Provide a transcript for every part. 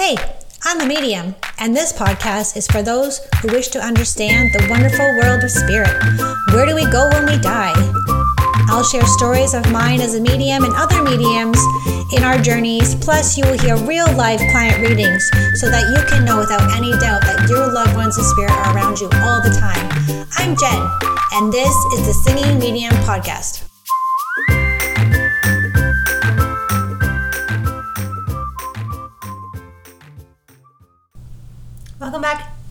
Hey, I'm a medium, and this podcast is for those who wish to understand the wonderful world of spirit. Where do we go when we die? I'll share stories of mine as a medium and other mediums in our journeys. Plus, you will hear real life client readings so that you can know without any doubt that your loved ones in spirit are around you all the time. I'm Jen, and this is the Singing Medium Podcast.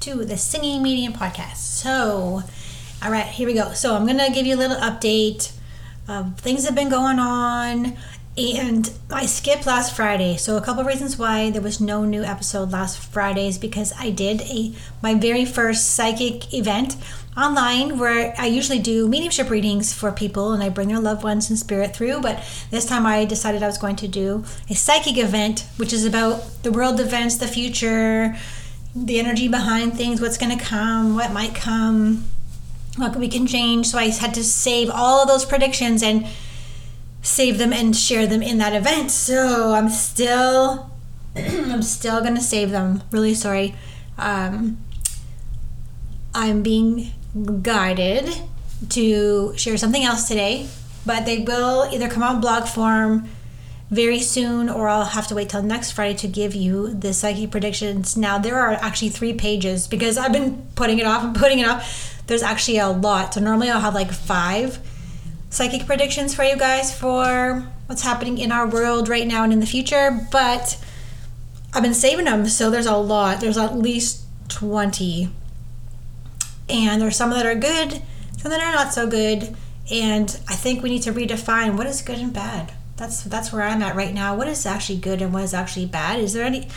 To the Singing Medium Podcast. So, all right, here we go. So, I'm going to give you a little update of things that have been going on. And I skipped last Friday. So, a couple reasons why there was no new episode last Friday is because I did a my very first psychic event online where I usually do mediumship readings for people and I bring their loved ones and spirit through. But this time I decided I was going to do a psychic event, which is about the world events, the future, the energy behind things, what's going to come, what might come, what we can change. So I had to save all of those predictions and save them and share them in that event. So I'm still, I'm still going to save them. Really sorry. Um, I'm being guided to share something else today, but they will either come out blog form very soon, or I'll have to wait till next Friday to give you the psychic predictions. Now, there are actually three pages because I've been putting it off and putting it off. There's actually a lot. So, normally I'll have like five psychic predictions for you guys for what's happening in our world right now and in the future, but I've been saving them. So, there's a lot. There's at least 20. And there's some that are good, some that are not so good. And I think we need to redefine what is good and bad that's that's where I'm at right now. What is actually good and what is actually bad? Is there any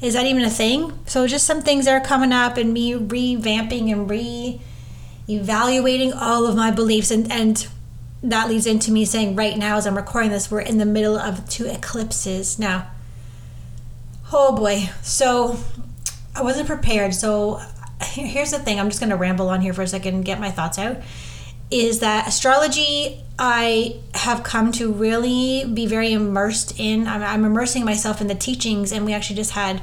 is that even a thing? So just some things that are coming up and me revamping and re evaluating all of my beliefs and and that leads into me saying right now as I'm recording this, we're in the middle of two eclipses. Now, oh boy. So I wasn't prepared. So here's the thing. I'm just going to ramble on here for a second and get my thoughts out is that astrology I have come to really be very immersed in. I'm, I'm, immersing myself in the teachings, and we actually just had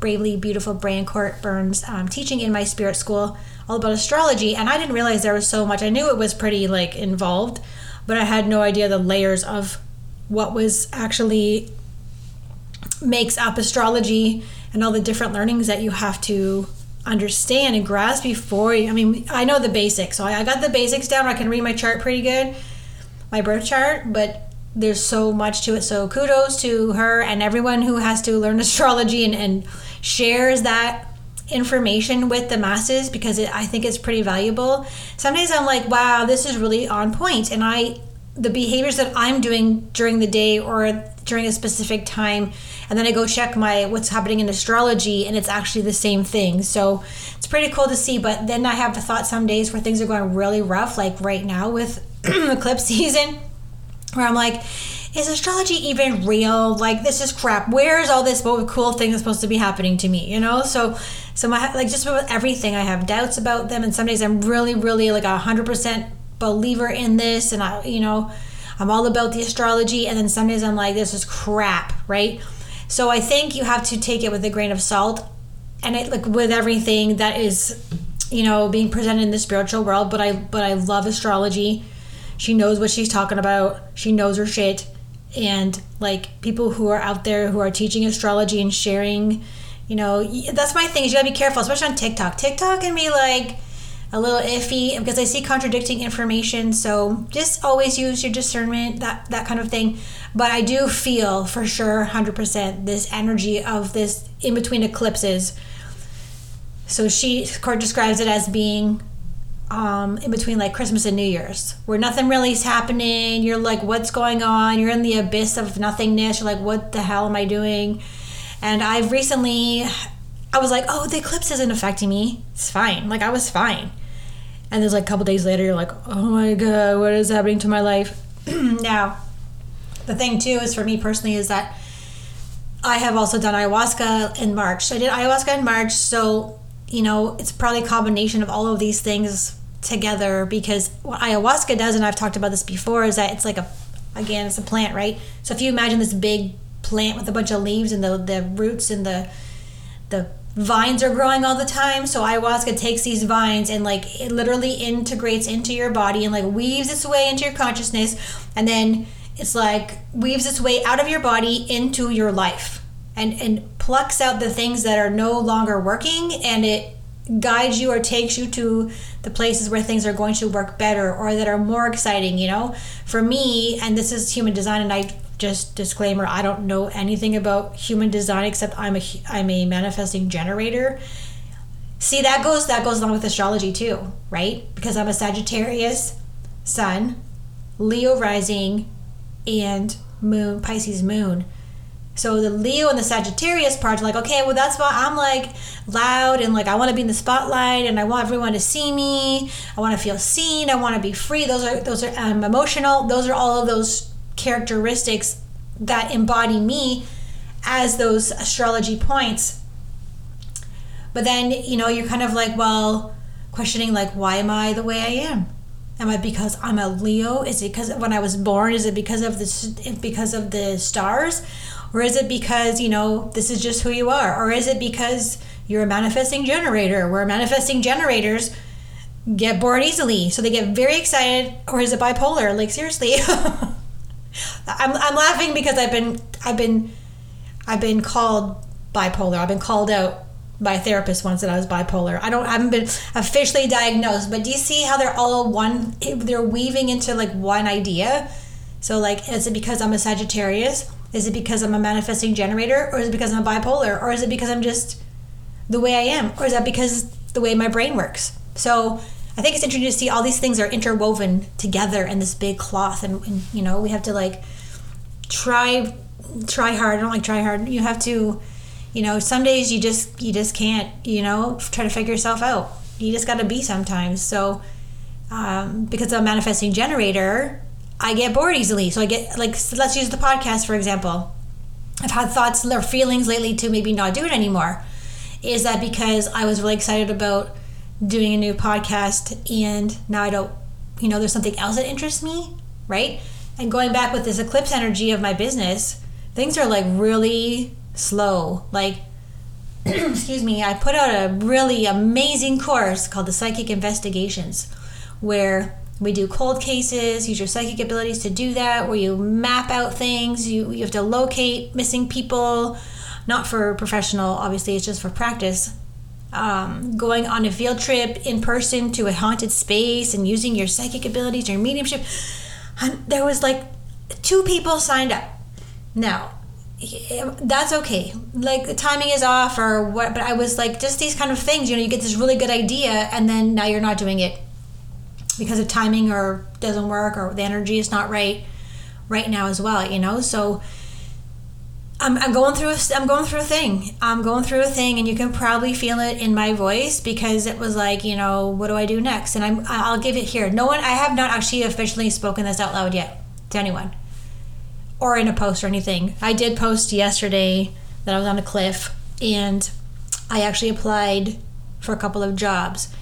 Bravely Beautiful Brian Court Burns um, teaching in my spirit school all about astrology, and I didn't realize there was so much. I knew it was pretty like involved, but I had no idea the layers of what was actually makes up astrology and all the different learnings that you have to understand and grasp before you. I mean, I know the basics, so I, got the basics down. I can read my chart pretty good, my birth chart, but there's so much to it. So kudos to her and everyone who has to learn astrology and, and shares that information with the masses because it, I think it's pretty valuable. Sometimes I'm like, wow, this is really on point, and I the behaviors that I'm doing during the day or during a specific time and then I go check my what's happening in astrology and it's actually the same thing. So it's pretty cool to see, but then I have the thought some days where things are going really rough like right now with eclipse season where I'm like is astrology even real? Like this is crap. Where's all this cool thing that's supposed to be happening to me? You know, so so my like just about everything I have doubts about them, and some days I'm really really like a hundred percent believer in this and I, you know, I'm all about the astrology. And then some days I'm like, this is crap, right? So I think you have to take it with a grain of salt and it like with everything that is, you know, being presented in the spiritual world. But I, but I love astrology. She knows what she's talking about. She knows her shit. And like people who are out there who are teaching astrology and sharing, you know, that's my thing is you gotta be careful, especially on TikTok. TikTok can be like, a little iffy because I see contradicting information. So just always use your discernment, that that kind of thing. But I do feel for sure, hundred percent, this energy of this in between eclipses. So she Court describes it as being um, in between like Christmas and New Year's, where nothing really is happening. You're like, what's going on? You're in the abyss of nothingness. You're like, what the hell am I doing? And I've recently, I was like, oh, the eclipse isn't affecting me. It's fine. Like I was fine and there's like a couple days later you're like oh my god what is happening to my life? Now the thing too is for me personally is that i have also done ayahuasca in march. So i did ayahuasca in march so you know it's probably a combination of all of these things together because what ayahuasca does and i've talked about this before is that it's like a again it's a plant right? So if you imagine this big plant with a bunch of leaves and the, the roots and the the vines are growing all the time. So ayahuasca takes these vines and like it literally integrates into your body and like weaves its way into your consciousness and then it's like weaves its way out of your body into your life and and plucks out the things that are no longer working and it guides you or takes you to the places where things are going to work better or that are more exciting you know for me and this is human design and i just disclaimer i don't know anything about human design except i'm a i'm a manifesting generator. See that goes that goes along with astrology too right? Because i'm a sagittarius sun leo rising and moon pisces moon. So the leo and the sagittarius part are like okay well that's why i'm like loud and like i want to be in the spotlight and i want everyone to see me. I want to feel seen. I want to be free. Those are those are um, emotional. Those are all of those characteristics that embody me as those astrology points. But then, you know, you're kind of like, well, questioning like why am I the way I am? Am I because I'm a Leo? Is it because when I was born? Is it because of the because of the stars, or is it because you know this is just who you are, or is it because you're a manifesting generator? Where manifesting generators get bored easily, so they get very excited, or is it bipolar? Like seriously, I'm, I'm laughing because I've been I've been I've been called bipolar. I've been called out by a therapist once that I was bipolar. I don't I haven't been officially diagnosed, but do you see how they're all one they're weaving into like one idea? So like is it because I'm a Sagittarius? Is it because I'm a manifesting generator or is it because I'm bipolar or is it because I'm just the way I am or is that because the way my brain works? So I think it's interesting to see all these things are interwoven together in this big cloth, and, and you know we have to like try try hard. I don't like try hard. You have to, you know, some days you just you just can't, you know, try to figure yourself out. You just got to be sometimes. So um, because I'm a manifesting generator, I get bored easily. So I get like let's use the podcast for example. I've had thoughts or feelings lately to maybe not do it anymore. Is that because I was really excited about doing a new podcast and now I don't, you know, there's something else that interests me, right? And going back with this eclipse energy of my business, things are like really slow. Like, excuse me, I put out a really amazing course called the Psychic Investigations, where we do cold cases, use your psychic abilities to do that, where you map out things, you, you have to locate missing people, not for professional, obviously, it's just for practice um, going on a field trip in person to a haunted space and using your psychic abilities, your mediumship. And there was like two people signed up. Now, that's okay. Like the timing is off or what, but I was like, just these kind of things, you know, you get this really good idea and then now you're not doing it because of timing or doesn't work or the energy is not right right now as well, you know? So, I'm, I'm going through a, I'm going through a thing. I'm going through a thing, and you can probably feel it in my voice because it was like, you know, what do I do next? And I'm I'll give it here. No one I have not actually officially spoken this out loud yet to anyone, or in a post or anything. I did post yesterday that I was on a cliff, and I actually applied for a couple of jobs.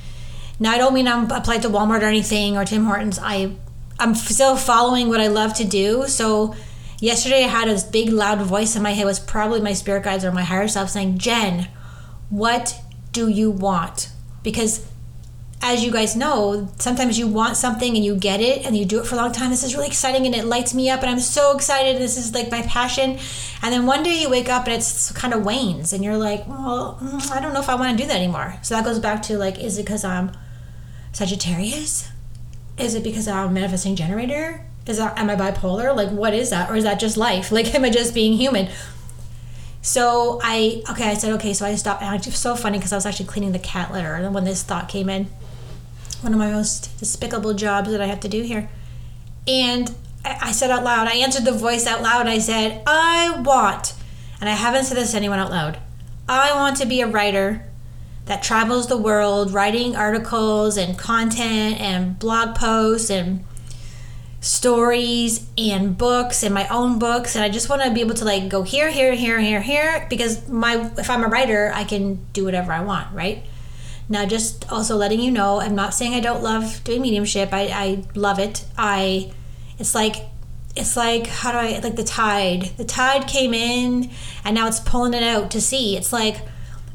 Now I don't mean I'm applied to Walmart or anything or Tim Hortons. I I'm still following what I love to do, so Yesterday, I had this big loud voice in my head, it was probably my spirit guides or my higher self saying, Jen, what do you want? Because as you guys know, sometimes you want something and you get it and you do it for a long time. This is really exciting and it lights me up and I'm so excited. This is like my passion. And then one day you wake up and it's kind of wanes and you're like, well, mm, I don't know if I want to do that anymore. So that goes back to like, is it because I'm Sagittarius? Is it because I'm a manifesting generator? Is that am i bipolar? Like what is that? Or is that just life? Like am i just being human? So i okay i said okay so i stopped. And it's so funny because i was actually cleaning the cat litter and when this thought came in one of my most despicable jobs that i have to do here. And I, I said out loud i answered the voice out loud. I said i want and i haven't said this to anyone out loud i want to be a writer that travels the world writing articles and content and blog posts and stories and books and my own books and I just want to be able to like go here here here here here because my if I'm a writer I can do whatever I want right? Now just also letting you know I'm not saying I don't love doing mediumship I, I love it. I it's like it's like how do I like the tide. The tide came in and now it's pulling it out to sea. It's like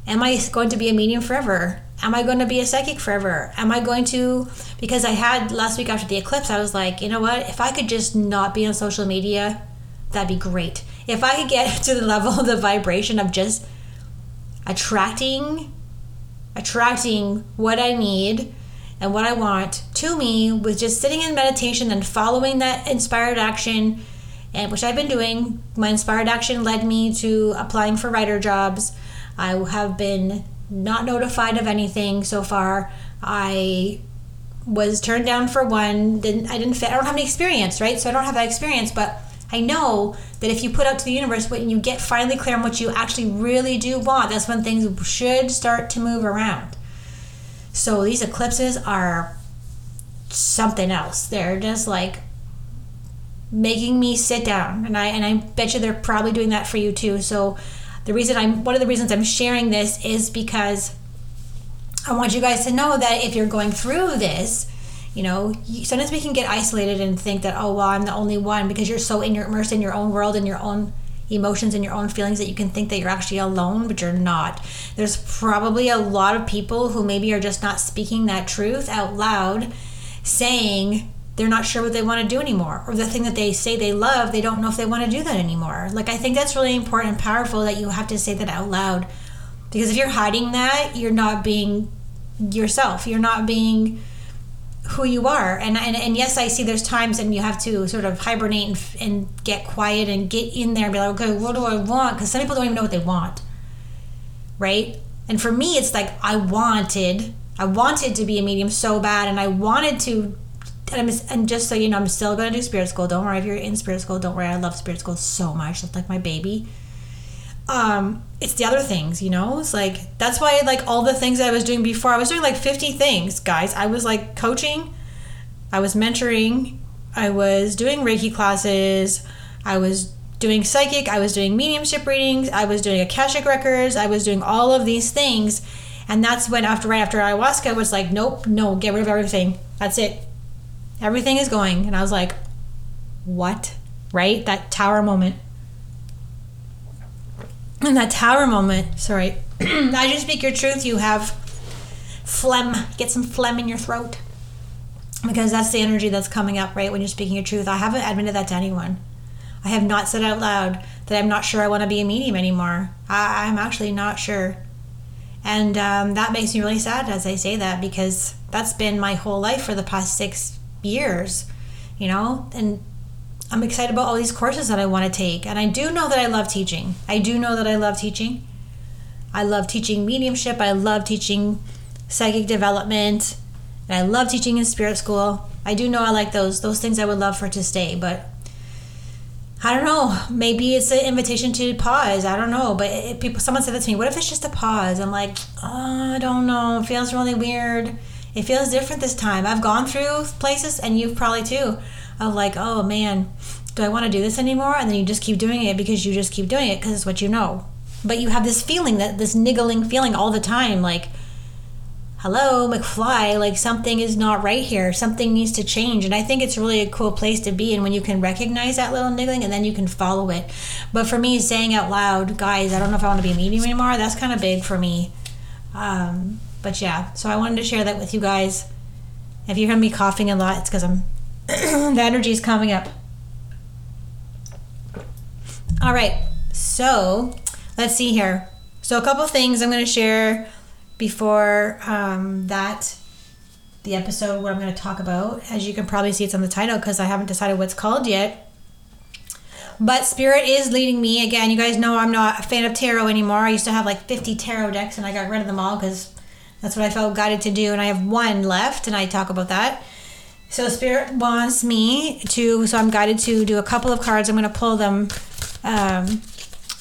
Am I going to be a medium forever? Am I going to be a psychic forever? Am I going to, because I had last week after the eclipse, I was like, you know what? If I could just not be on social media, that'd be great. If I could get to the level of the vibration of just attracting, attracting what I need and what I want to me with just sitting in meditation and following that inspired action, and which I've been doing. My inspired action led me to applying for writer jobs. I have been not notified of anything so far. I was turned down for one. Didn't I didn't fit. I don't have any experience, right? So I don't have that experience, but I know that if you put out to the universe when you get finally clear on what you actually really do want, that's when things should start to move around. So these eclipses are something else. They're just like making me sit down and I and I bet you they're probably doing that for you too. So the reason I'm one of the reasons I'm sharing this is because I want you guys to know that if you're going through this, you know, sometimes we can get isolated and think that oh well I'm the only one because you're so in your immersed in your own world and your own emotions and your own feelings that you can think that you're actually alone, but you're not. There's probably a lot of people who maybe are just not speaking that truth out loud, saying they're not sure what they want to do anymore, or the thing that they say they love, they don't know if they want to do that anymore. Like, I think that's really important and powerful that you have to say that out loud. Because if you're hiding that, you're not being yourself. You're not being who you are. And, and, and yes, I see there's times and you have to sort of hibernate and, and get quiet and get in there and be like, okay, what do I want? Because some people don't even know what they want. Right? And for me, it's like I wanted, I wanted to be a medium so bad and I wanted to. And, I'm, and just so you know, I'm still going to do spirit school. Don't worry if you're in spirit school. Don't worry. I love spirit school so much. It's like my baby. Um it's the other things you know? It's like that's why like all the things i was doing before i was doing like 50 things guys. I was like coaching. I was mentoring. I was doing reiki classes. I was doing psychic. I was doing mediumship readings. I was doing akashic records. I was doing all of these things. And that's when after right after ayahuasca was like nope no get rid of everything. That's it everything is going and i was like what right that tower moment And that tower moment, sorry, as you speak your truth, you have phlegm. Get some phlegm in your throat because that's the energy that's coming up right when you're speaking your truth. I haven't admitted that to anyone. I have not said out loud that I'm not sure I want to be a medium anymore. I, am actually not sure. And um, that makes me really sad as I say that because that's been my whole life for the past six years, you know? And I'm excited about all these courses that I want to take. And I do know that I love teaching. I do know that I love teaching. I love teaching mediumship. I love teaching psychic development. And I love teaching in spirit school. I do know I like those. Those things I would love for to stay. But I don't know. Maybe it's an invitation to pause. I don't know. But people, someone said that to me. What if it's just a pause? I'm like, oh, I don't know. It feels really weird. It feels different this time. I've gone through places, and you've probably too, of like, oh man, do I want to do this anymore? And then you just keep doing it because you just keep doing it because it's what you know. But you have this feeling that this niggling feeling all the time, like, hello, McFly, like something is not right here. Something needs to change. And I think it's really a cool place to be in when you can recognize that little niggling and then you can follow it. But for me, saying out loud, guys, I don't know if I want to be a medium anymore, that's kind of big for me. Um, but yeah, so I wanted to share that with you guys. If you hear me coughing a lot, it's because I'm the energy is coming up. All right, so let's see here. So a couple things I'm going to share before um, that the episode what I'm going to talk about. As you can probably see, it's on the title because I haven't decided what's called yet. But Spirit is leading me. Again, you guys know I'm not a fan of tarot anymore. I used to have like 50 tarot decks and I got rid of them all because that's what I felt guided to do. And I have one left and I talk about that. So Spirit wants me to, so I'm guided to do a couple of cards. I'm going to pull them um,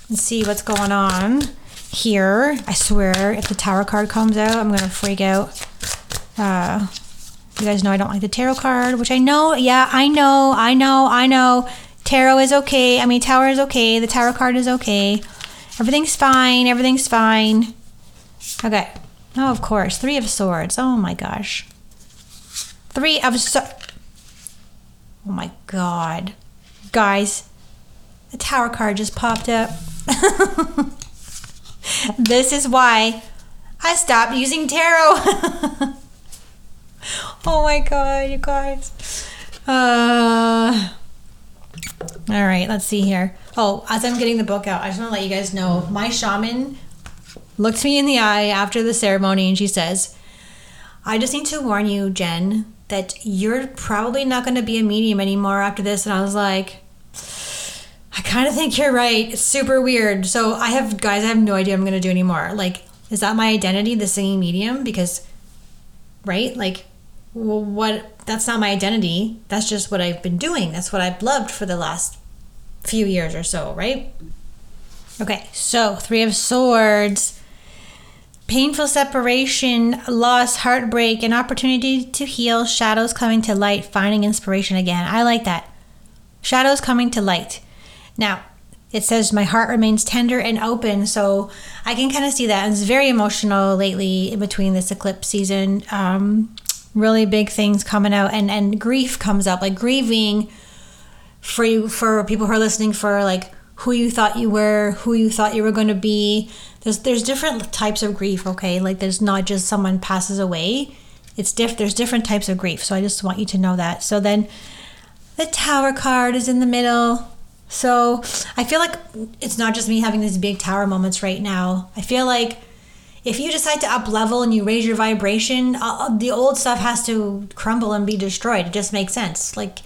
and see what's going on here. I swear, if the Tower card comes out, I'm going to freak out. Uh, you guys know I don't like the tarot card, which I know, yeah, I know, I know, I know. Tarot is okay. I mean, Tower is okay. The Tower card is okay. Everything's fine. Everything's fine. Okay. Oh, of course. Three of Swords. Oh my gosh. Three of so. Oh my god. Guys, the tower card just popped up. this is why I stopped using tarot. oh my god, you guys. Uh, all right, let's see here. Oh, as I'm getting the book out, I just want to let you guys know my shaman looked me in the eye after the ceremony and she says, I just need to warn you, Jen, that you're probably not going to be a medium anymore after this. And I was like, I kind of think you're right. It's super weird. So I have, guys, I have no idea I'm going to do anymore. Like, is that my identity, the singing medium? Because, right? Like, what? That's not my identity. That's just what I've been doing. That's what I've loved for the last few years or so, right? Okay, so Three of Swords painful separation, loss, heartbreak, an opportunity to heal, shadows coming to light, finding inspiration again. I like that. Shadows coming to light. Now, it says my heart remains tender and open, so I can kind of see that. It's very emotional lately in between this eclipse season. Um, really big things coming out, and and grief comes up, like grieving for you for people who are listening for like who you thought you were, who you thought you were going to be. There's there's different types of grief, okay? Like there's not just someone passes away. It's diff there's different types of grief. So I just want you to know that. So then the tower card is in the middle. So I feel like it's not just me having these big tower moments right now. I feel like if you decide to up level and you raise your vibration, uh, the old stuff has to crumble and be destroyed. It just makes sense. Like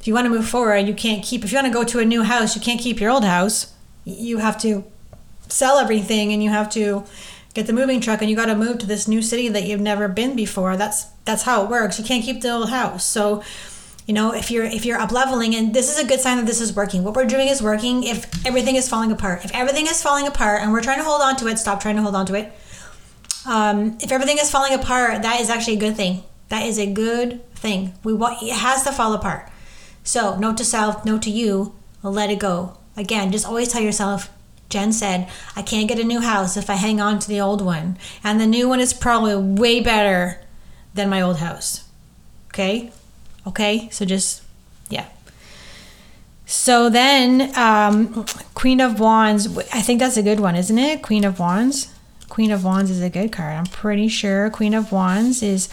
if you want to move forward, you can't keep, if you want to go to a new house, you can't keep your old house. You have to sell everything and you have to get the moving truck and you got to move to this new city that you've never been before. That's, that's how it works. You can't keep the old house. So, you know, if you're, if you're up leveling and this is a good sign that this is working, what we're doing is working. If everything is falling apart, if everything is falling apart and we're trying to hold on to it, stop trying to hold on to it. Um, if everything is falling apart, that is actually a good thing. That is a good thing. We want it has to fall apart. So, note to self, note to you, let it go. Again, just always tell yourself, Jen said, I can't get a new house if I hang on to the old one. And the new one is probably way better than my old house. Okay? Okay? So just, yeah. So then, um, Queen of Wands, I think that's a good one, isn't it? Queen of Wands. Queen of Wands is a good card. I'm pretty sure Queen of Wands is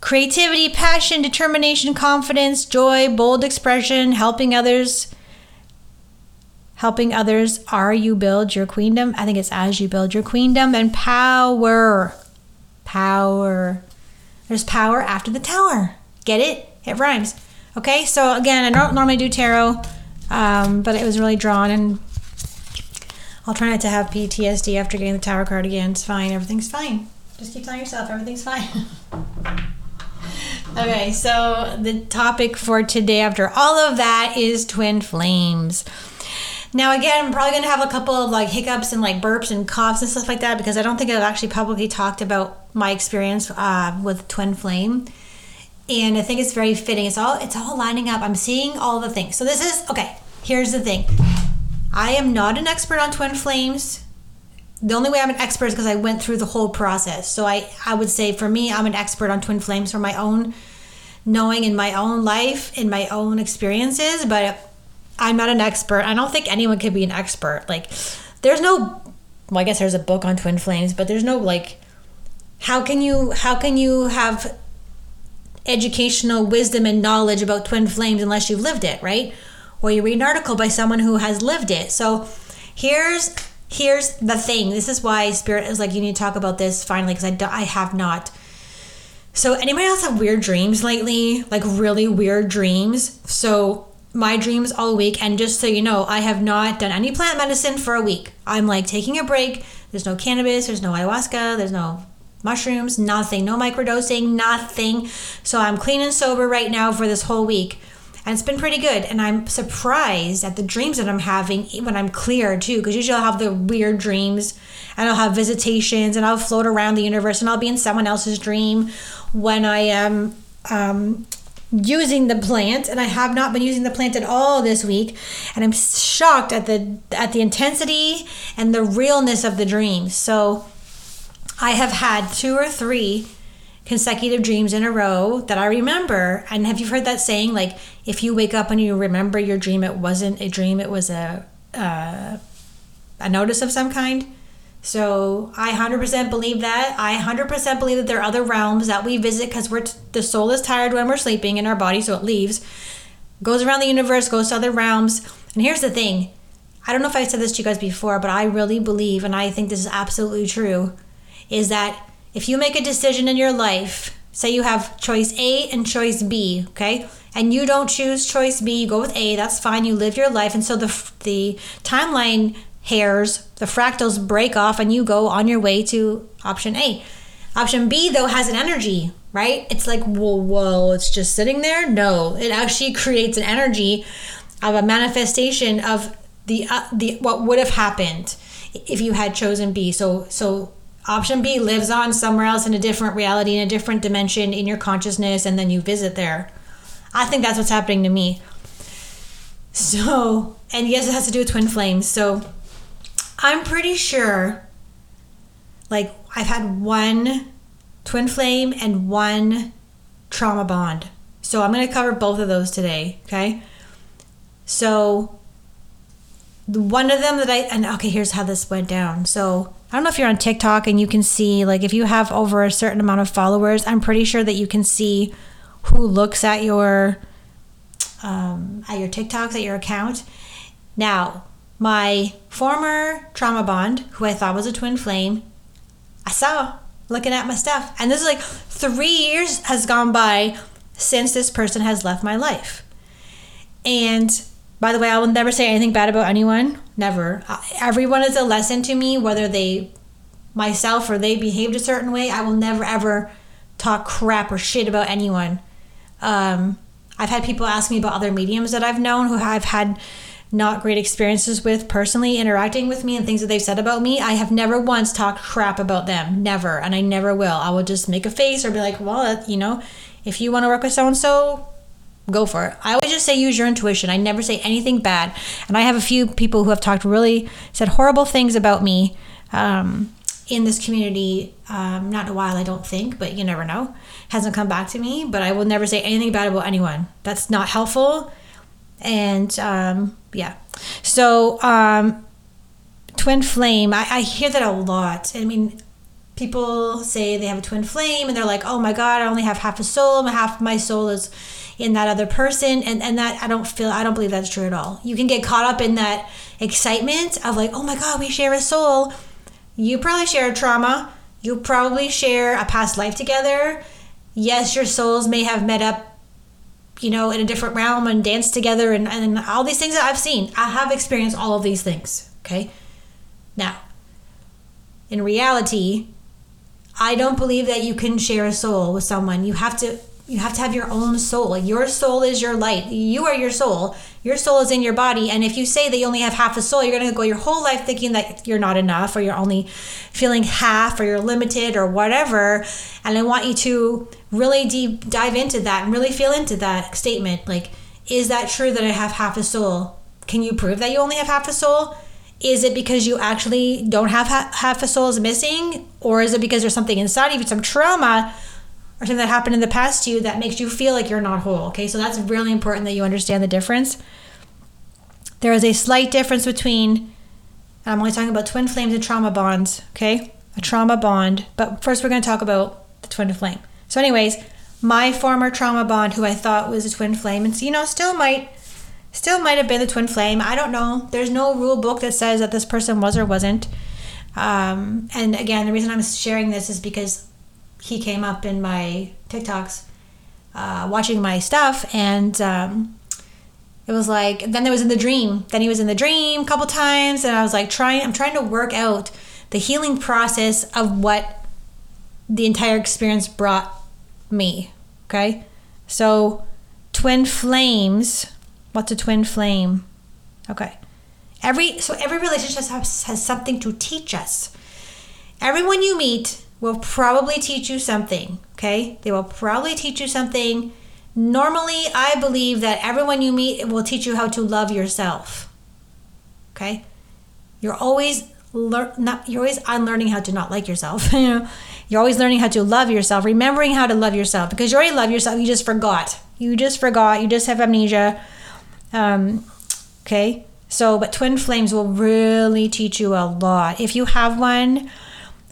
creativity, passion, determination, confidence, joy, bold expression, helping others. Helping others, are you build your queendom? I think it's as you build your queendom and power. Power. There's power after the tower. Get it? It rhymes. Okay, so again, I don't normally do tarot, um, but it was really drawn, and I'll try not to have PTSD after getting the tower card again. It's fine. Everything's fine. Just keep telling yourself everything's fine. Okay, so the topic for today, after all of that, is twin flames. Now, again, I'm probably going to have a couple of like hiccups and like burps and coughs and stuff like that because I don't think I've actually publicly talked about my experience uh, with twin flame, and I think it's very fitting. It's all it's all lining up. I'm seeing all the things. So this is okay. Here's the thing. I am not an expert on twin flames the only way I'm an expert is because I went through the whole process. So I, I would say for me, I'm an expert on twin flames for my own knowing in my own life, in my own experiences, but I'm not an expert. I don't think anyone could be an expert. Like, there's no, well, I guess there's a book on twin flames, but there's no like, how can you, how can you have educational wisdom and knowledge about twin flames unless you've lived it, right? Or you read an article by someone who has lived it. So here's here's the thing this is why spirit is like you need to talk about this finally because I, do, I have not so anybody else have weird dreams lately like really weird dreams so my dreams all week. And just so you know i have not done any plant medicine for a week. I'm like taking a break. There's no cannabis. There's no ayahuasca. There's no mushrooms. Nothing. No microdosing. Nothing. So i'm clean and sober right now for this whole week. And it's been pretty good. And I'm surprised at the dreams that I'm having when I'm clear too, because usually I'll have the weird dreams and I'll have visitations and I'll float around the universe and I'll be in someone else's dream when I am um, using the plant. And I have not been using the plant at all this week, and I'm shocked at the at the intensity and the realness of the dreams. So I have had two or three consecutive dreams in a row that I remember. And have you heard that saying? Like, if you wake up and you remember your dream, it wasn't a dream, it was a, uh, a notice of some kind. So I 100% believe that. I 100% believe that there are other realms that we visit because we're t- the soul is tired when we're sleeping in our body, so it leaves, goes around the universe, goes to other realms. And here's the thing I don't know if I said this to you guys before, but I really believe, and I think this is absolutely true, is that if you make a decision in your life, say you have choice A and choice B, okay? And you don't choose choice B, you go with A, that's fine, you live your life. And so the, the timeline hairs, the fractals break off, and you go on your way to option A. Option B, though, has an energy, right? It's like, whoa, whoa, it's just sitting there. No, it actually creates an energy of a manifestation of the uh, the what would have happened if you had chosen B. So so option B lives on somewhere else in a different reality, in a different dimension in your consciousness, and then you visit there. I think that's what's happening to me. So, and yes, it has to do with twin flames. So, I'm pretty sure, like, I've had one twin flame and one trauma bond. So, I'm going to cover both of those today, okay? So, one of them that I, and okay, here's how this went down. So, I don't know if you're on TikTok and you can see, like, if you have over a certain amount of followers, I'm pretty sure that you can see who looks at your um, at your TikToks at your account. Now, my former trauma bond, who I thought was a twin flame, I saw looking at my stuff, and this is like three years has gone by since this person has left my life. And by the way, I will never say anything bad about anyone. Never. Everyone is a lesson to me, whether they, myself, or they behaved a certain way. I will never ever talk crap or shit about anyone. Um, I've had people ask me about other mediums that I've known who I've had not great experiences with personally interacting with me and things that they've said about me. I have never once talked crap about them. Never. And I never will. I will just make a face or be like, well, you know, if you want to work with so and so, go for it. I always just say use your intuition. I never say anything bad. And I have a few people who have talked really, said horrible things about me. Um, in this community, um, not in a while, I don't think, but you never know. Hasn't come back to me, but I will never say anything bad about anyone. That's not helpful. And um, yeah. So, um, twin flame, I, I hear that a lot. I mean, people say they have a twin flame and they're like, oh my God, I only have half a soul, half my soul is in that other person. And, and that I don't feel, I don't believe that's true at all. You can get caught up in that excitement of like, oh my God, we share a soul you probably share a trauma. You probably share a past life together. Yes, your souls may have met up, you know, in a different realm and dance together and, and all these things that I've seen. I have experienced all of these things. Okay. Now, in reality, I don't believe that you can share a soul with someone. You have to you have to have your own soul. Your soul is your light. You are your soul. Your soul is in your body. And if you say that you only have half a soul, you're going to go your whole life thinking that you're not enough or you're only feeling half or you're limited or whatever. And I want you to really deep dive into that and really feel into that statement. Like, is that true that I have half a soul? Can you prove that you only have half a soul? Is it because you actually don't have half a soul is missing? Or is it because there's something inside of you, some trauma? or something that happened in the past to you that makes you feel like you're not whole. Okay, so that's really important that you understand the difference. There is a slight difference between, I'm only talking about twin flames and trauma bonds, okay? A trauma bond. But first, we're going to talk about the twin flame. So, anyways, my former trauma bond, who I thought was a twin flame, and you know, still might. Still might have been the twin flame. I don't know. There's no rule book that says that this person was or wasn't. Um, and again, the reason I'm sharing this is because he came up in my TikToks uh, watching my stuff, and um, it was like then there was in the dream. Then he was in the dream a couple times, and I was like trying. I'm trying to work out the healing process of what the entire experience brought me. Okay, so twin flames. What's a twin flame? Okay. Every so every relationship has, has something to teach us. Everyone you meet will probably teach you something, okay? They will probably teach you something. Normally, I believe that everyone you meet will teach you how to love yourself. Okay? You're always learn not you're always unlearning how to not like yourself. you know, you're always learning how to love yourself, remembering how to love yourself because you already love yourself. You just forgot. You just forgot. You just have amnesia. Um, okay. So, but twin flames will really teach you a lot. If you have one,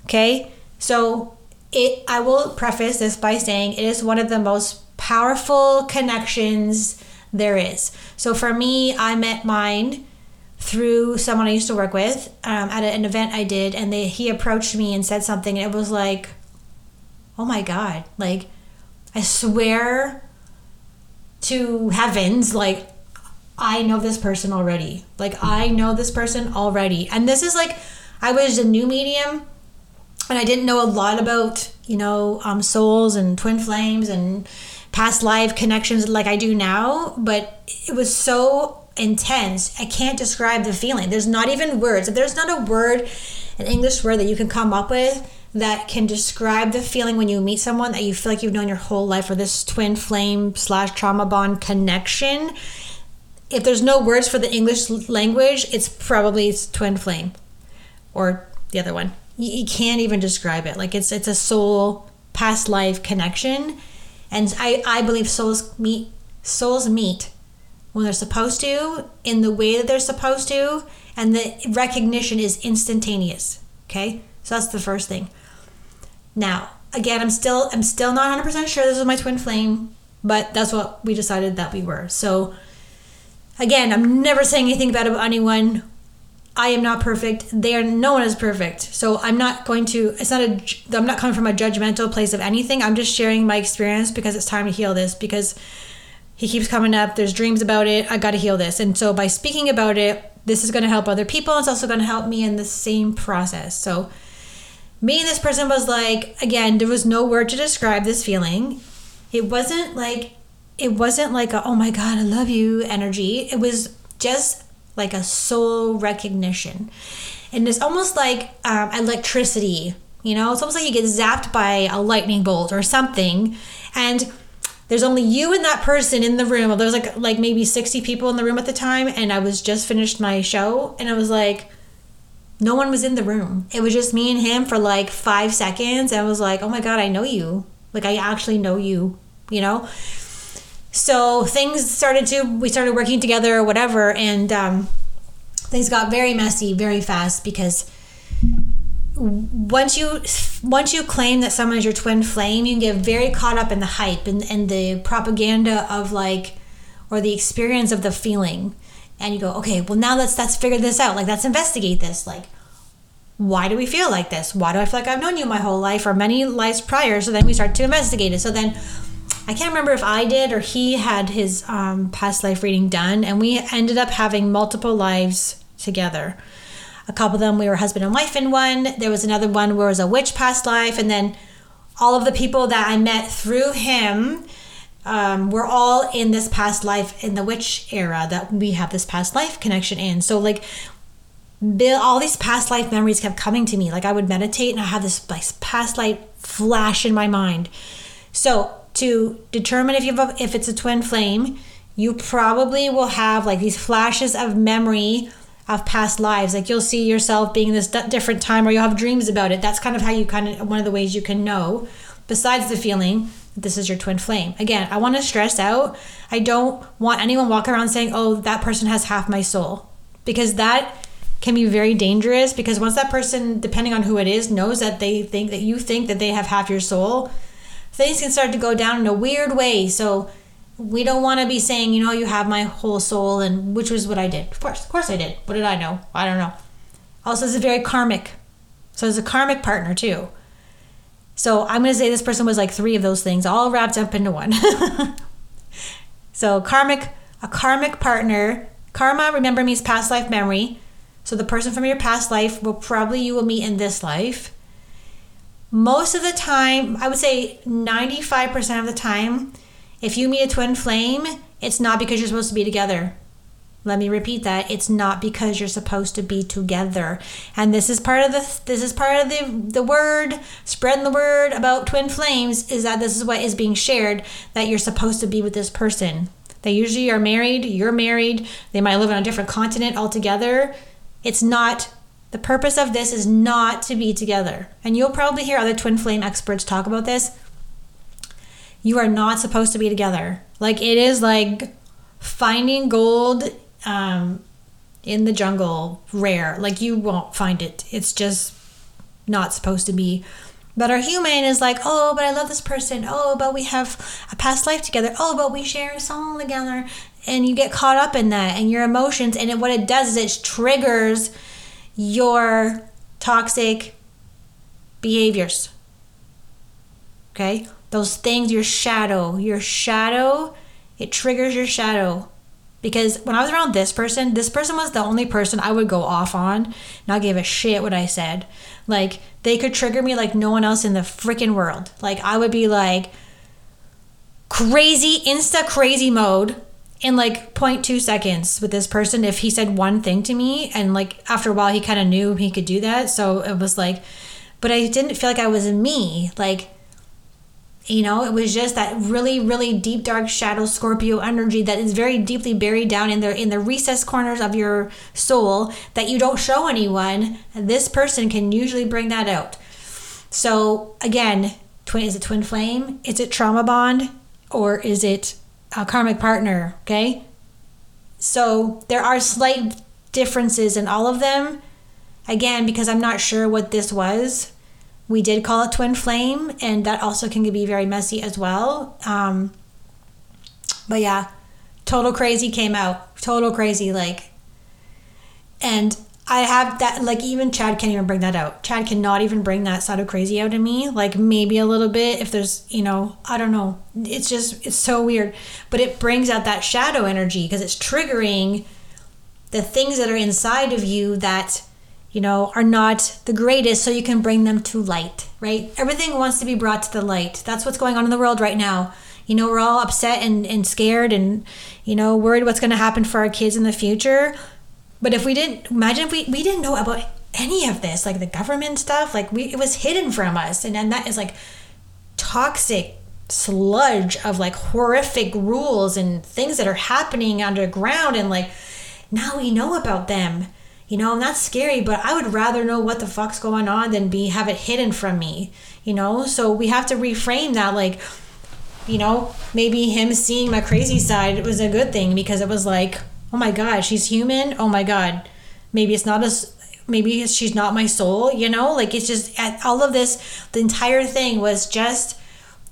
okay? So, it I will preface this by saying it is one of the most powerful connections there is. So, for me, I met mine through someone I used to work with um, at an event I did, and they he approached me and said something, and it was like, oh my god, like I swear to heavens, like I know this person already. Like I know this person already. And this is like I was a new medium and I didn't know a lot about, you know, um, souls and twin flames and past life connections like I do now, but it was so intense. I can't describe the feeling. There's not even words. There's not a word, an English word that you can come up with that can describe the feeling when you meet someone that you feel like you've known your whole life or this twin flame slash trauma bond connection if there's no words for the english language it's probably twin flame or the other one you, you can't even describe it like it's it's a soul past life connection and i i believe souls meet souls meet when they're supposed to in the way that they're supposed to and the recognition is instantaneous okay so that's the first thing now, again, I'm still I'm still not 100% sure this is my twin flame, but that's what we decided that we were. So again, I'm never saying anything bad about anyone. I am not perfect. They are no one is perfect. So I'm not going to it's not a I'm not coming from a judgmental place of anything. I'm just sharing my experience because it's time to heal this because he keeps coming up. There's dreams about it. I got to heal this. And so by speaking about it, this is going to help other people. It's also going to help me in the same process. So me and this person was like again there was no word to describe this feeling it wasn't like it wasn't like a oh my god i love you energy it was just like a soul recognition and it's almost like um, electricity you know it's almost like you get zapped by a lightning bolt or something and there's only you and that person in the room there was like like maybe 60 people in the room at the time and i was just finished my show and i was like no one was in the room. It was just me and him for like five seconds. and I was like, oh my God, I know you. Like, I actually know you, you know? So things started to, we started working together or whatever. And um, things got very messy very fast because once you once you claim that someone is your twin flame you get very caught up in the hype and, and the propaganda of like or the experience of the feeling and you go, okay, well now let's let's figure this out. Like let's investigate this. Like, why do we feel like this? Why do I feel like I've known you my whole life or many lives prior? So then we start to investigate it. So then I can't remember if I did or he had his um, past life reading done, and we ended up having multiple lives together. A couple of them we were husband and wife in one. There was another one where it was a witch past life, and then all of the people that I met through him um, we're all in this past life in the witch era that we have this past life connection in. So like all these past life memories kept coming to me. Like I would meditate and I have this like past life flash in my mind. So to determine if you have a, if it's a twin flame, you probably will have like these flashes of memory of past lives. Like you'll see yourself being this different time, or you'll have dreams about it. That's kind of how you kind of one of the ways you can know, besides the feeling this is your twin flame. Again, I want to stress out. I don't want anyone walking around saying, "Oh, that person has half my soul," because that can be very dangerous. Because once that person, depending on who it is, knows that they think that you think that they have half your soul, things can start to go down in a weird way. So we don't want to be saying, you know, you have my whole soul, and which was what I did. Of course, of course, I did. What did I know? I don't know. Also, it's very karmic. So it's a karmic partner too. So I'm going to say this person was like three of those things all wrapped up into one. so karmic, a karmic partner. Karma, remember, means past life memory. So the person from your past life will probably you will meet in this life. Most of the time, I would say 95% of the time, if you meet a twin flame, it's not because you're supposed to be together. Let me repeat that. It's not because you're supposed to be together. And this is part of the this is part of the the word, spreading the word about twin flames is that this is what is being shared that you're supposed to be with this person. They usually are married, you're married, they might live on a different continent altogether. It's not the purpose of this is not to be together. And you'll probably hear other twin flame experts talk about this. You are not supposed to be together. Like it is like finding gold um, in the jungle, rare. Like you won't find it. It's just not supposed to be. But our human is like, oh, but I love this person. Oh, but we have a past life together. Oh, but we share a song together. And you get caught up in that and your emotions. And it, what it does is it triggers your toxic behaviors. Okay? Those things, your shadow, your shadow, it triggers your shadow. Because when I was around this person, this person was the only person I would go off on, not give a shit what I said. Like, they could trigger me like no one else in the freaking world. Like, I would be like crazy, insta crazy mode in like 0.2 seconds with this person if he said one thing to me. And like, after a while, he kind of knew he could do that. So it was like, but I didn't feel like I was me. Like, you know, it was just that really, really deep, dark shadow Scorpio energy that is very deeply buried down in the in the recess corners of your soul that you don't show anyone. This person can usually bring that out. So again, twin is it twin flame? Is it trauma bond? Or is it a karmic partner? Okay. So there are slight differences in all of them. Again, because I'm not sure what this was we did call it twin flame, and that also can be very messy as well. Um, but yeah, total crazy came out. Total crazy, like, and I have that, like, even Chad can't even bring that out. Chad cannot even bring that side of crazy out of me. Like, maybe a little bit if there's, you know, I don't know. It's just, it's so weird. But it brings out that shadow energy because it's triggering the things that are inside of you that you know, are not the greatest, so you can bring them to light, right? Everything wants to be brought to the light. That's what's going on in the world right now. You know, we're all upset and, and scared and, you know, worried what's going to happen for our kids in the future. But if we didn't, imagine if we, we didn't know about any of this, like the government stuff, like we, it was hidden from us. And then that is like toxic sludge of like horrific rules and things that are happening underground. And like now we know about them you know and that's scary but i would rather know what the fuck's going on than be have it hidden from me you know? So we have to reframe that like you know maybe him seeing my crazy side was a good thing because it was like oh my god she's human. Oh my god maybe it's not as maybe she's not my soul you know? Like it's just all of this the entire thing was just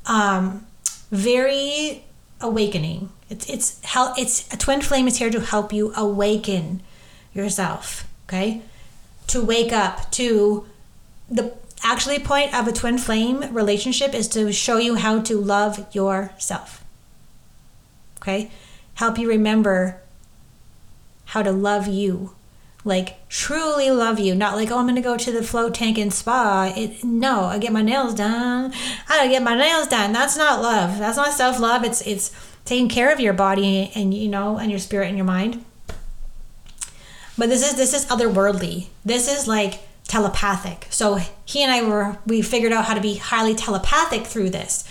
um very awakening. It's it's help it's a twin flame is here to help you awaken yourself okay? To wake up to the actually point of a twin flame relationship is to show you how to love yourself. Okay? Help you remember how to love you. Like truly love you, not like oh I'm gonna go to the float tank and spa. It no, I get my nails done. I get my nails done. That's not love. That's not self love. It's it's taking care of your body and you know and your spirit and your mind. But this is this is otherworldly. This is like telepathic. So he and I were we figured out how to be highly telepathic through this.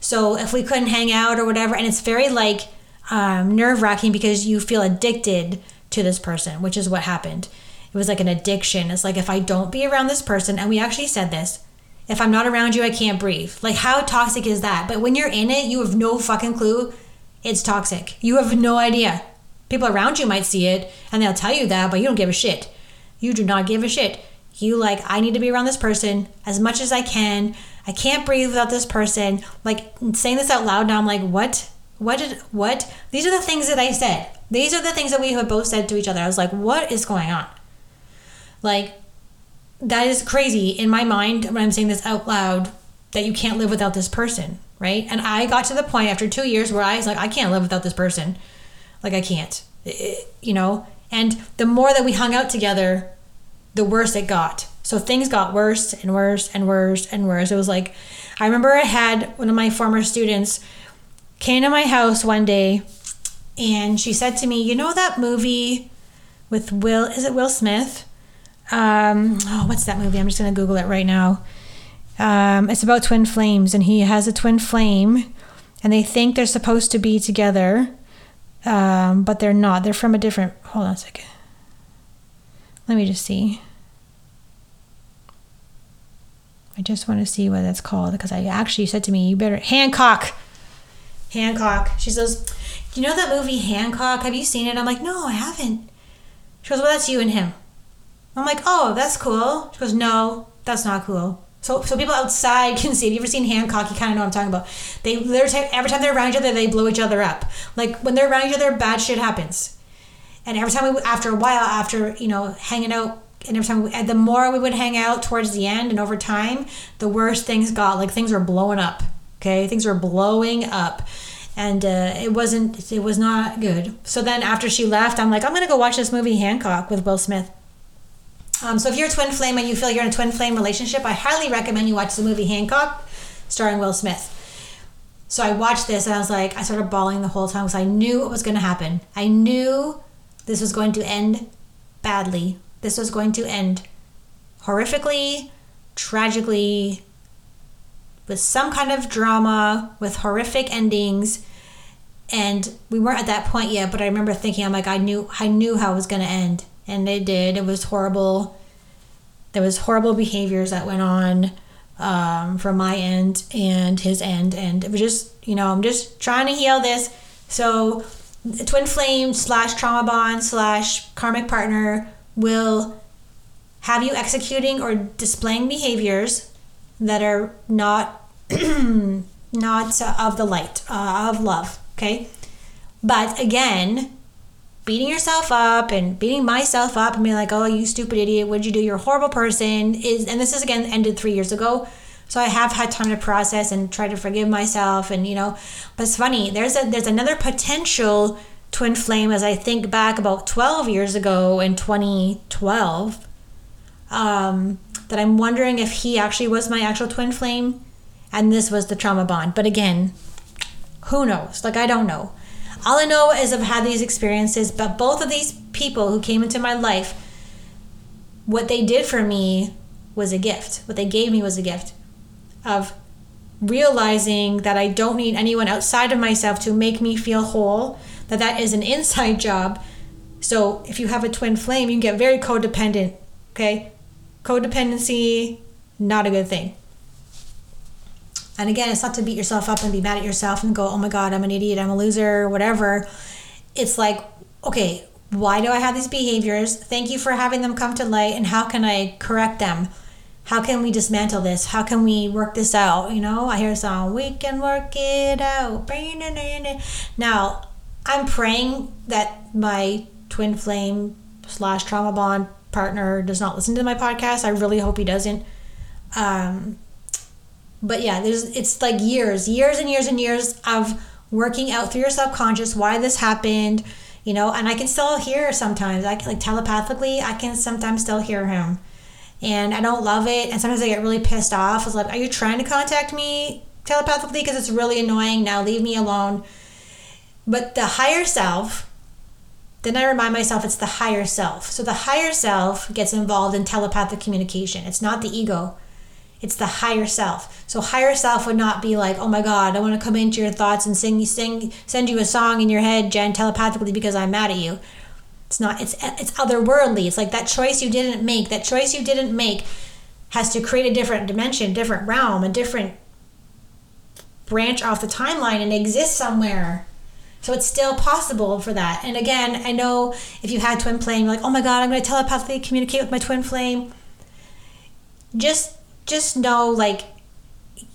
So if we couldn't hang out or whatever, and it's very like um, nerve wracking because you feel addicted to this person, which is what happened. It was like an addiction. It's like if I don't be around this person, and we actually said this, if I'm not around you, I can't breathe. Like how toxic is that? But when you're in it, you have no fucking clue it's toxic. You have no idea. People around you might see it and they'll tell you that, but you don't give a shit. You do not give a shit. You like, I need to be around this person as much as I can. I can't breathe without this person. Like saying this out loud now, I'm like, what? What did, what? These are the things that I said. These are the things that we have both said to each other. I was like, what is going on? Like, that is crazy in my mind when I'm saying this out loud that you can't live without this person, right? And I got to the point after two years where I was like, I can't live without this person. Like I can't, you know. And the more that we hung out together, the worse it got. So things got worse and worse and worse and worse. It was like, I remember I had one of my former students came to my house one day and she said to me, You know that movie with Will, is it Will Smith? Um, oh, what's that movie? I'm just going to Google it right now. Um, it's about twin flames and he has a twin flame and they think they're supposed to be together um, but they're not. They're from a different. Hold on a second. Let me just see. I just want to see what that's called because I actually said to me, "You better Hancock." Hancock. She says, "You know that movie Hancock? Have you seen it?" I'm like, "No, I haven't." She goes, well, that's you and him. I'm like, oh, that's cool. She goes, no, that's not cool. So, so people outside can see. Have you ever seen Hancock? You kind of know what I'm talking about. They, every time they're around each other, they blow each other up. Like when they're around each other, bad shit happens. And every time we, after a while, after you know, hanging out, and every time, we, the more we would hang out towards the end, and over time, the worse things got. Like things were blowing up. Okay, things were blowing up and uh, it wasn't it was not good so then after she left i'm like i'm gonna go watch this movie hancock with will smith um, so if you're a twin flame and you feel you're in a twin flame relationship i highly recommend you watch the movie hancock starring will smith. So i watched this and i was like i started bawling the whole time because i knew what was going to happen. I knew this was going to end badly. This was going to end horrifically tragically with some kind of drama, with horrific endings. And we weren't at that point yet, but I remember thinking, I'm like, I knew, I knew how it was going to end, and they did. It was horrible. There was horrible behaviors that went on um, from my end and his end, and it was just, you know, I'm just trying to heal this. So, twin flame slash trauma bond slash karmic partner will have you executing or displaying behaviors that are not not of the light uh, of love okay but again beating yourself up and beating myself up and being like oh you stupid idiot what'd you do you're a horrible person is and this is again ended three years ago so i have had time to process and try to forgive myself and you know but it's funny there's a there's another potential twin flame as i think back about 12 years ago in 2012 um, that I'm wondering if he actually was my actual twin flame and this was the trauma bond. But again, who knows? Like, I don't know. All I know is I've had these experiences, but both of these people who came into my life, what they did for me was a gift. What they gave me was a gift of realizing that I don't need anyone outside of myself to make me feel whole, that that is an inside job. So if you have a twin flame, you can get very codependent, okay? Codependency, not a good thing. And again, it's not to beat yourself up and be mad at yourself and go, oh my God, I'm an idiot, I'm a loser, whatever. It's like, okay, why do I have these behaviors? Thank you for having them come to light, and how can I correct them? How can we dismantle this? How can we work this out? You know, I hear a song, we can work it out. Now, I'm praying that my twin flame slash trauma bond partner does not listen to my podcast. I really hope he doesn't. Um, but yeah, there's it's like years, years and years and years of working out through your subconscious why this happened, you know. And I can still hear sometimes. I can, like telepathically, I can sometimes still hear him, and I don't love it. And sometimes I get really pissed off. I was like, "Are you trying to contact me telepathically? Because it's really annoying. Now leave me alone." But the higher self then I remind myself it's the higher self. So the higher self gets involved in telepathic communication. It's not the ego, it's the higher self. So higher self would not be like, oh my God, I want to come into your thoughts and sing, sing, send you a song in your head, Jen, telepathically because I'm mad at you. It's not. It's it's otherworldly. It's like that choice you didn't make. That choice you didn't make has to create a different dimension, different realm, a different branch off the timeline and exist somewhere so it's still possible for that. And again, I know if you had twin flame, like, oh my god, I'm going to telepathically communicate with my twin flame. Just, just know, like,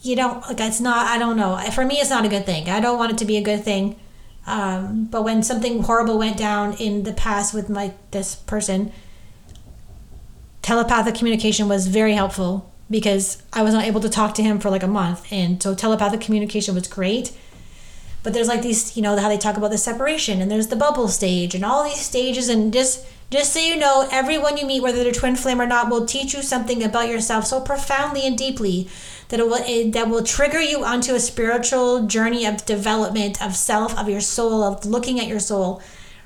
you don't like it's not. I don't know. For me, it's not a good thing. I don't want it to be a good thing. Um, but when something horrible went down in the past with my this person, telepathic communication was very helpful because I was not able to talk to him for like a month, and so telepathic communication was great but there's like these you know how they talk about the separation and there's the bubble stage and all these stages and just just so you know everyone you meet whether they're twin flame or not will teach you something about yourself so profoundly and deeply that it will it, that will trigger you onto a spiritual journey of development of self of your soul of looking at your soul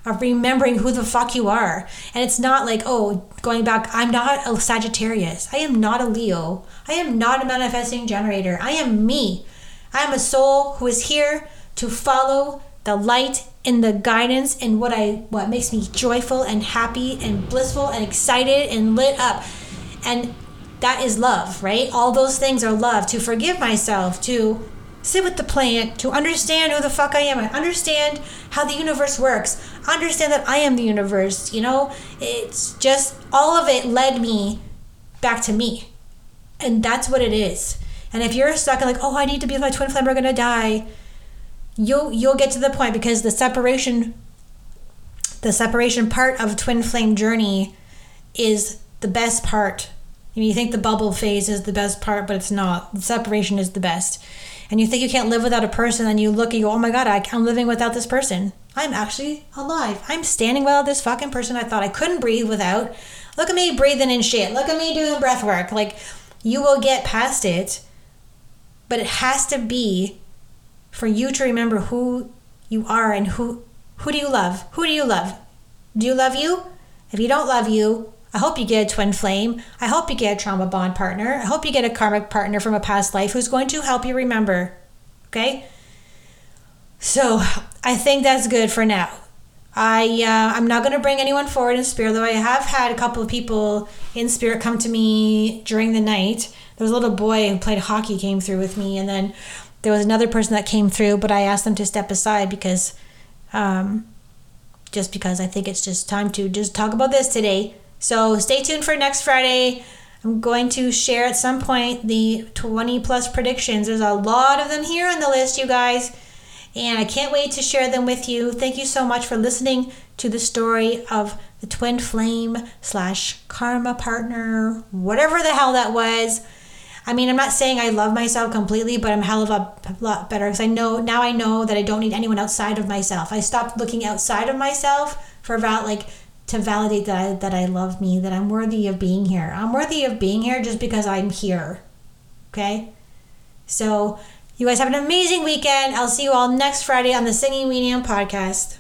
of remembering who the fuck you are. And it's not like oh going back i'm not a sagittarius. I am not a leo. I am not a manifesting generator. I am me. I am a soul who is here to follow the light and the guidance and what I what makes me joyful and happy and blissful and excited and lit up. And that is love, right? All those things are love. To forgive myself, to sit with the plant, to understand who the fuck I am, I understand how the universe works. understand that I am the universe. You know, it's just all of it led me back to me. And that's what it is. And if you're stuck in like, oh, I need to be with my twin flame, we're gonna die, you'll you'll get to the point because the separation the separation part of twin flame journey is the best part. You think the bubble phase is the best part, but it's not. The separation is the best. And you think you can't live without a person, and you look and you go, oh my God, I, I'm living without this person. I'm actually alive. I'm standing without this fucking person I thought I couldn't breathe without. Look at me breathing in shit. Look at me doing breath work. Like, you will get past it, but it has to be for you to remember who you are and who who do you love? Who do you love? Do you love you? If you don't love you, I hope you get a twin flame. I hope you get a trauma bond partner. I hope you get a karmic partner from a past life who's going to help you remember. Okay? So I think that's good for now. I uh, I'm not going to bring anyone forward in spirit, though I have had a couple of people in spirit come to me during the night. There was a little boy who played hockey came through with me, and then there was another person that came through, but I asked them to step aside because, um, just because I think it's just time to just talk about this today. So stay tuned for next Friday. I'm going to share at some point the 20 plus predictions. There's a lot of them here on the list, you guys and I can't wait to share them with you. Thank you so much for listening to the story of the twin flame slash karma partner, whatever the hell that was. I mean, I'm not saying I love myself completely, but I'm hell of a lot better because I know now I know that I don't need anyone outside of myself. I stopped looking outside of myself for about like to validate that I, that I love me, that I'm worthy of being here. I'm worthy of being here just because I'm here. Okay? So you guys have an amazing weekend. I'll see you all next Friday on the Singing Medium podcast.